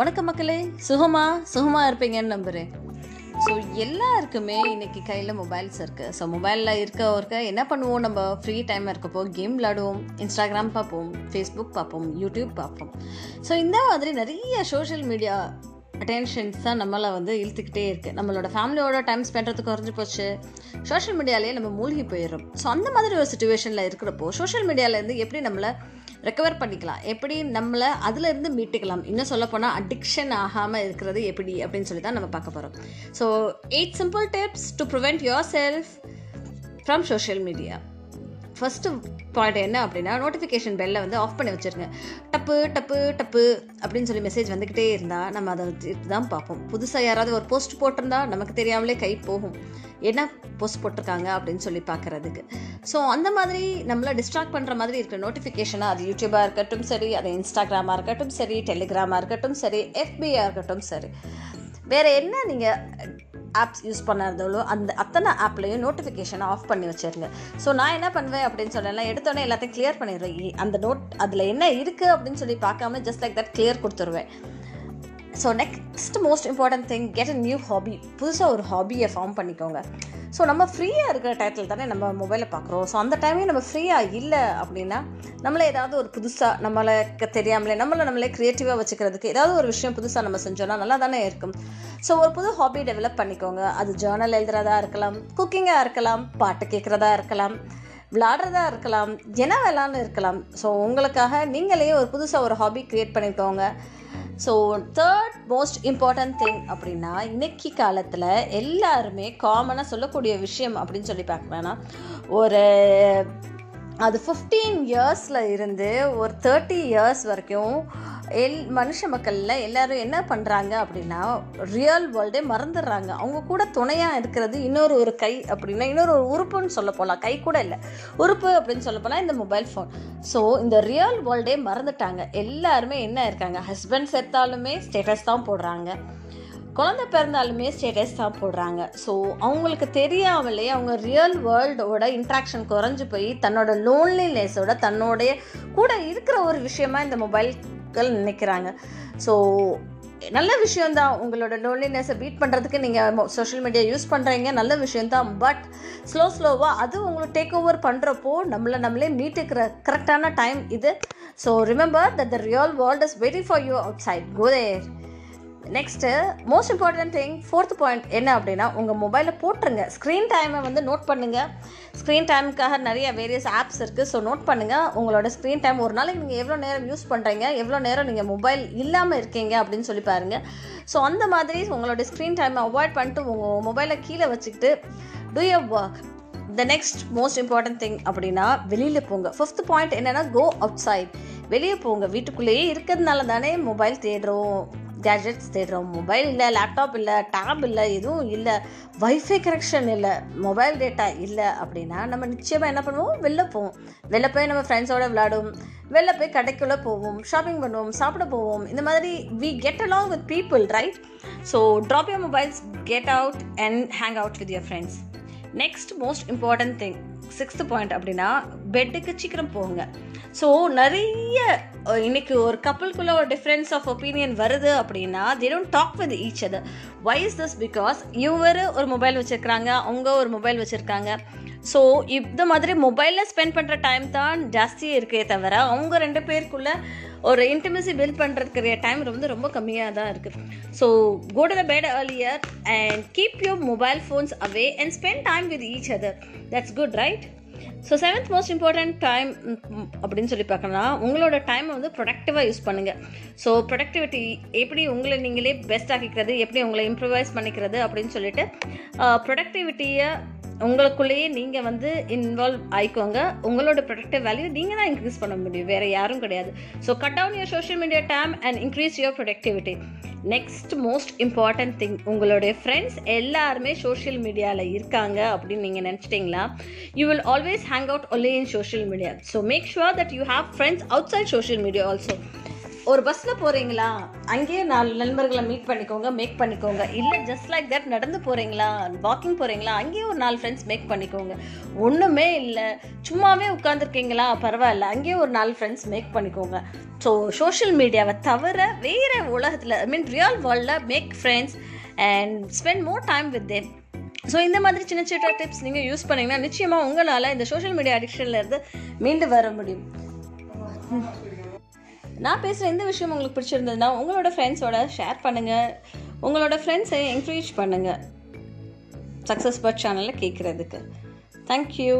வணக்கம் மக்களே. சுகமா? சுகமாக இருப்பீங்கன்னு நம்புகிறேன் ஸோ எல்லாருக்குமே இன்னைக்கு கையில் மொபைல்ஸ் இருக்குது ஸோ மொபைலில் இருக்க ஒருக்க என்ன பண்ணுவோம்? நம்ம ஃப்ரீ டைம் இருக்கப்போ கேம் விளாடுவோம் இன்ஸ்டாகிராம் பார்ப்போம் ஃபேஸ்புக் பார்ப்போம் யூடியூப் பார்ப்போம். ஸோ இந்த மாதிரி நிறைய சோஷியல் மீடியா அட்டென்ஷன்ஸ் தான் நம்மளை வந்து இழுத்துக்கிட்டே இருக்குது நம்மளோட ஃபேமிலியோட டைம் ஸ்பெண்ட்றது குறைஞ்சி போச்சு. சோஷியல் மீடியாலேயே நம்ம மூழ்கி போயிடும் ஸோ அந்த மாதிரி ஒரு சுச்சுவேஷனில் இருக்கிறப்போ சோஷியல் மீடியாவிலேருந்து எப்படி நம்மளை ரெக்கவர் பண்ணிக்கலாம். எப்படி நம்மளை அதுலேருந்து மீட்டுக்கலாம். இன்னும் சொல்லப்போனால் அடிக்ஷன் ஆகாமல் இருக்கிறது எப்படி அப்படின்னு சொல்லி தான் நம்ம பார்க்க போகிறோம் so eight simple tips to prevent your self from social media first point என்ன அப்படின்னா நோட்டிஃபிகேஷன் பெல்லை வந்து ஆஃப் பண்ணி வச்சுருங்க. டப்பு டப்பு டப்பு அப்படின்னு சொல்லி மெசேஜ் வந்துக்கிட்டே இருந்தால் நம்ம அதை தான் பார்ப்போம். புதுசாக யாராவது ஒரு போஸ்ட் போட்டிருந்தா நமக்கு தெரியாமலே கை போகும். என்ன போஸ்ட் போட்டிருக்காங்க அப்படின்னு சொல்லி பார்க்குறதுக்கு. ஸோ அந்த மாதிரி நம்மளை டிஸ்ட்ராக்ட் பண்ணுற மாதிரி இருக்கிற நோட்டிஃபிகேஷனாக அது யூடியூபாக இருக்கட்டும் சரி அது இன்ஸ்டாகிராமாக இருக்கட்டும் சரி டெலிகிராமாக இருக்கட்டும் சரி எஃபியாக இருக்கட்டும் சரி. வேறு என்ன நீங்கள் ஆப்ஸ் யூஸ் பண்ணாதோ அந்த அத்தனை ஆப்லையும் நோட்டிஃபிகேஷனை ஆஃப் பண்ணி வச்சிருங்க. ஸோ நான் என்ன பண்ணுவேன் அப்படின்னு சொல்லலாம் எடுத்தோடனே எல்லாத்தையும் கிளியர் பண்ணிடுறேன். அந்த நோட் அதில் என்ன இருக்குது அப்படின்னு சொல்லி பார்க்காம ஜஸ்ட் லைக் தட் கிளியர் கொடுத்துருவேன். So next most important thing get a new hobby புதுசாக ஒரு ஹாபியை ஃபார்ம் பண்ணிக்கோங்க. ஸோ நம்ம ஃப்ரீயாக இருக்கிற டயத்தில் தானே நம்ம மொபைலை பார்க்குறோம். ஸோ அந்த டைமே நம்ம ஃப்ரீயாக இல்லை அப்படின்னா நம்மளை ஏதாவது ஒரு புதுசாக நம்மளுக்கு தெரியாமலே நம்மளை நம்மளே க்ரியேட்டிவாக வச்சுக்கிறதுக்கு ஏதாவது ஒரு விஷயம் புதுசாக நம்ம செஞ்சோன்னா நல்லா தானே இருக்கும். ஸோ ஒரு புது ஹாபி டெவலப் பண்ணிக்கோங்க. அது ஜேர்னல் எழுதுறதா இருக்கலாம் குக்கிங்காக இருக்கலாம் பாட்டு கேட்குறதா இருக்கலாம் விளாடுறதா இருக்கலாம் என்ன வேளான்னு இருக்கலாம். ஸோ உங்களுக்காக நீங்களே ஒரு புதுசாக ஒரு ஹாபி க்ரியேட் பண்ணிக்கோங்க. So third most important thing அப்படின்னா இன்னைக்கு காலத்தில் எல்லாருமே காமனாக சொல்லக்கூடிய விஷயம் அப்படின்னு சொல்லி பார்க்கணும்னா ஒரு அது ஃபிஃப்டீன் இயர்ஸில் இருந்து ஒரு தேர்ட்டி இயர்ஸ் வரைக்கும் எல் மனுஷ மக்களில் எல்லோரும் என்ன பண்ணுறாங்க அப்படின்னா ரியல் வேர்ல்டே மறந்துடுறாங்க. அவங்க கூட துணையாக இருக்கிறது இன்னொரு ஒரு கை அப்படின்னா இன்னொரு ஒரு உறுப்புன்னு சொல்ல போகலாம் கை கூட இல்லை. உறுப்பு அப்படின்னு சொல்ல போனால் இந்த மொபைல் ஃபோன் ஸோ இந்த ரியல் வேர்ல்டே மறந்துட்டாங்க. எல்லாருமே என்ன இருக்காங்க? ஹஸ்பண்ட் செத்தாலுமே ஸ்டேட்டஸ் தான் போடுறாங்க. குழந்தை பிறந்தாலுமே ஸ்டேட்டஸ் தான் போடுறாங்க. ஸோ அவங்களுக்கு தெரியாமலே அவங்க ரியல் வேர்ல்டோட இன்ட்ராக்ஷன் குறைஞ்சி போய் தன்னோட லோன்லினஸோட தன்னோடைய கூட இருக்கிற ஒரு விஷயமா இந்த மொபைல் மக்கள் நினைக்கிறாங்க. ஸோ நல்ல விஷயந்தான் உங்களோட லோன்லினஸை பீட் பண்ணுறதுக்கு நீங்கள் சோஷியல் மீடியா யூஸ் பண்ணுறீங்க நல்ல விஷயந்தான் பட் ஸ்லோ ஸ்லோவாக அது உங்களுக்கு டேக் ஓவர் பண்ணுறப்போ நம்மளை நம்மளே மீட்டுக்கிற கரெக்டான டைம் இது. So remember that the real world is waiting for you outside go there next most important thing fourth point என்ன அப்படின்னா உங்கள் மொபைலில் போட்டுருங்க. ஸ்க்ரீன் டைமை வந்து நோட் பண்ணுங்கள் ஸ்க்ரீன் டைமுக்காக நிறைய வேரியஸ் ஆப்ஸ் இருக்குது ஸோ நோட் பண்ணுங்கள் உங்களோட ஸ்க்ரீன் டைம் ஒரு நாளைக்கு நீங்கள் எவ்வளோ நேரம் யூஸ் பண்ணுறீங்க எவ்வளோ நேரம் நீங்கள் மொபைல் இல்லாமல் இருக்கீங்க? அப்படின்னு சொல்லி பாருங்கள் ஸோ அந்த மாதிரி உங்களோட ஸ்க்ரீன் டைமை அவாய்ட் பண்ணிட்டு உங்கள் மொபைலை கீழே வச்சுக்கிட்டு do your work the next most important thing அப்படின்னா வெளியில் போங்க. ஃபிஃப்த் பாயிண்ட் என்னென்னா கோ அவுட் சைட் வெளியே போங்க. வீட்டுக்குள்ளேயே இருக்கிறதுனால தானே மொபைல் தேடுறோம். கேஜெட்ஸ் தேடுறோம். மொபைல் இல்லை லேப்டாப் இல்லை டேப் இல்லை எதுவும் இல்லை. வைஃபை கனெக்ஷன் இல்லை. மொபைல் டேட்டா இல்லை அப்படின்னா நம்ம நிச்சயமாக என்ன பண்ணுவோம்? வெளில போவோம். வெளில போய் நம்ம ஃப்ரெண்ட்ஸோட விளாடும் வெளில போய் கடைக்குள்ளே போவோம். ஷாப்பிங் பண்ணுவோம். சாப்பிட போவோம். இந்த மாதிரி we get along with people right so drop your mobiles get out and hang out with your friends next most important thing sixth point அப்படின்னா பெட்டுக்கு சீக்கிரம் போங்க. ஸோ நிறைய இன்னைக்கு ஒரு கப்பலுக்குள்ள ஒரு டிஃப்ரென்ஸ் ஆஃப் ஒப்பீனியன் வருது அப்படின்னா they don't talk with each other why is this because இவர் ஒரு மொபைல் வச்சுருக்காங்க அவங்க ஒரு மொபைல் வச்சுருக்காங்க. ஸோ இந்த மாதிரி மொபைலில் ஸ்பெண்ட் பண்ணுற டைம் தான் ஜாஸ்தியே இருக்கே தவிர அவங்க ரெண்டு பேருக்குள்ள ஒரு இன்டிமசி பில்ட் பண்ணுறதுக்குரிய டைம் வந்து ரொம்ப கம்மியாக தான் இருக்குது so go to the bed earlier and keep your mobile phones away and spend time with each other that's good right so seventh most important time அப்படின்னு சொல்லி பார்க்கணும்னா உங்களோட டைமை வந்து ப்ரொடக்டிவாக யூஸ் பண்ணுங்கள் ஸோ ப்ரொடக்டிவிட்டி எப்படி உங்களை நீங்களே பெஸ்ட் ஆக்கிக்கிறது எப்படி உங்களை இம்ப்ரூவைஸ் பண்ணிக்கிறது அப்படின்னு சொல்லிட்டு ப்ரொடக்டிவிட்டியை உங்களுக்குள்ளேயே நீங்கள் வந்து இன்வால்வ் ஆயிக்கோங்க. உங்களோட ப்ரொடக்டிவ் வேல்யூ நீங்கள் தான் இன்க்ரீஸ் பண்ண முடியும். வேறு யாரும் கிடையாது. So cut down your social media time and increase your productivity next most important thing உங்களுடைய ஃப்ரெண்ட்ஸ் எல்லாருமே சோஷியல் மீடியாவில் இருக்காங்க அப்படின்னு நீங்கள் நினச்சிட்டிங்களா? You will always hang out only in social media so make sure that you have friends outside social media also ஒரு பஸ்ஸில் போகிறீங்களா அங்கேயே நாலு நண்பர்களை மீட் பண்ணிக்கோங்க மேக் பண்ணிக்கோங்க. இல்லை ஜஸ்ட் லைக் தட் நடந்து போகிறீங்களா வாக்கிங் போகிறீங்களா அங்கேயே ஒரு நாலு ஃப்ரெண்ட்ஸ் மேக் பண்ணிக்கோங்க. ஒன்றுமே இல்லை. சும்மாவே உட்காந்துருக்கீங்களா பரவாயில்ல. அங்கேயே ஒரு நாலு ஃப்ரெண்ட்ஸ் மேக் பண்ணிக்கோங்க. ஸோ சோஷியல் மீடியாவை தவிர வேறு உலகத்தில் ஐ மீன் ரியல் வேர்ல்டில் make friends and spend more time with them so இந்த மாதிரி சின்ன சின்ன டிப்ஸ் நீங்கள் யூஸ் பண்ணிங்கன்னா நிச்சயமாக உங்களால் இந்த சோஷியல் மீடியா அடிக்ஷன்லேருந்து மீண்டு வர முடியும். நான் பேசுகிற இந்த விஷயம் உங்களுக்கு பிடிச்சிருந்ததுன்னா உங்களோட ஃப்ரெண்ட்ஸோட ஷேர் பண்ணுங்கள் உங்களோட ஃப்ரெண்ட்ஸை என்கரேஜ் பண்ணுங்கள் சக்ஸஸ் சேனலில் கேட்குறதுக்கு தேங்க்யூ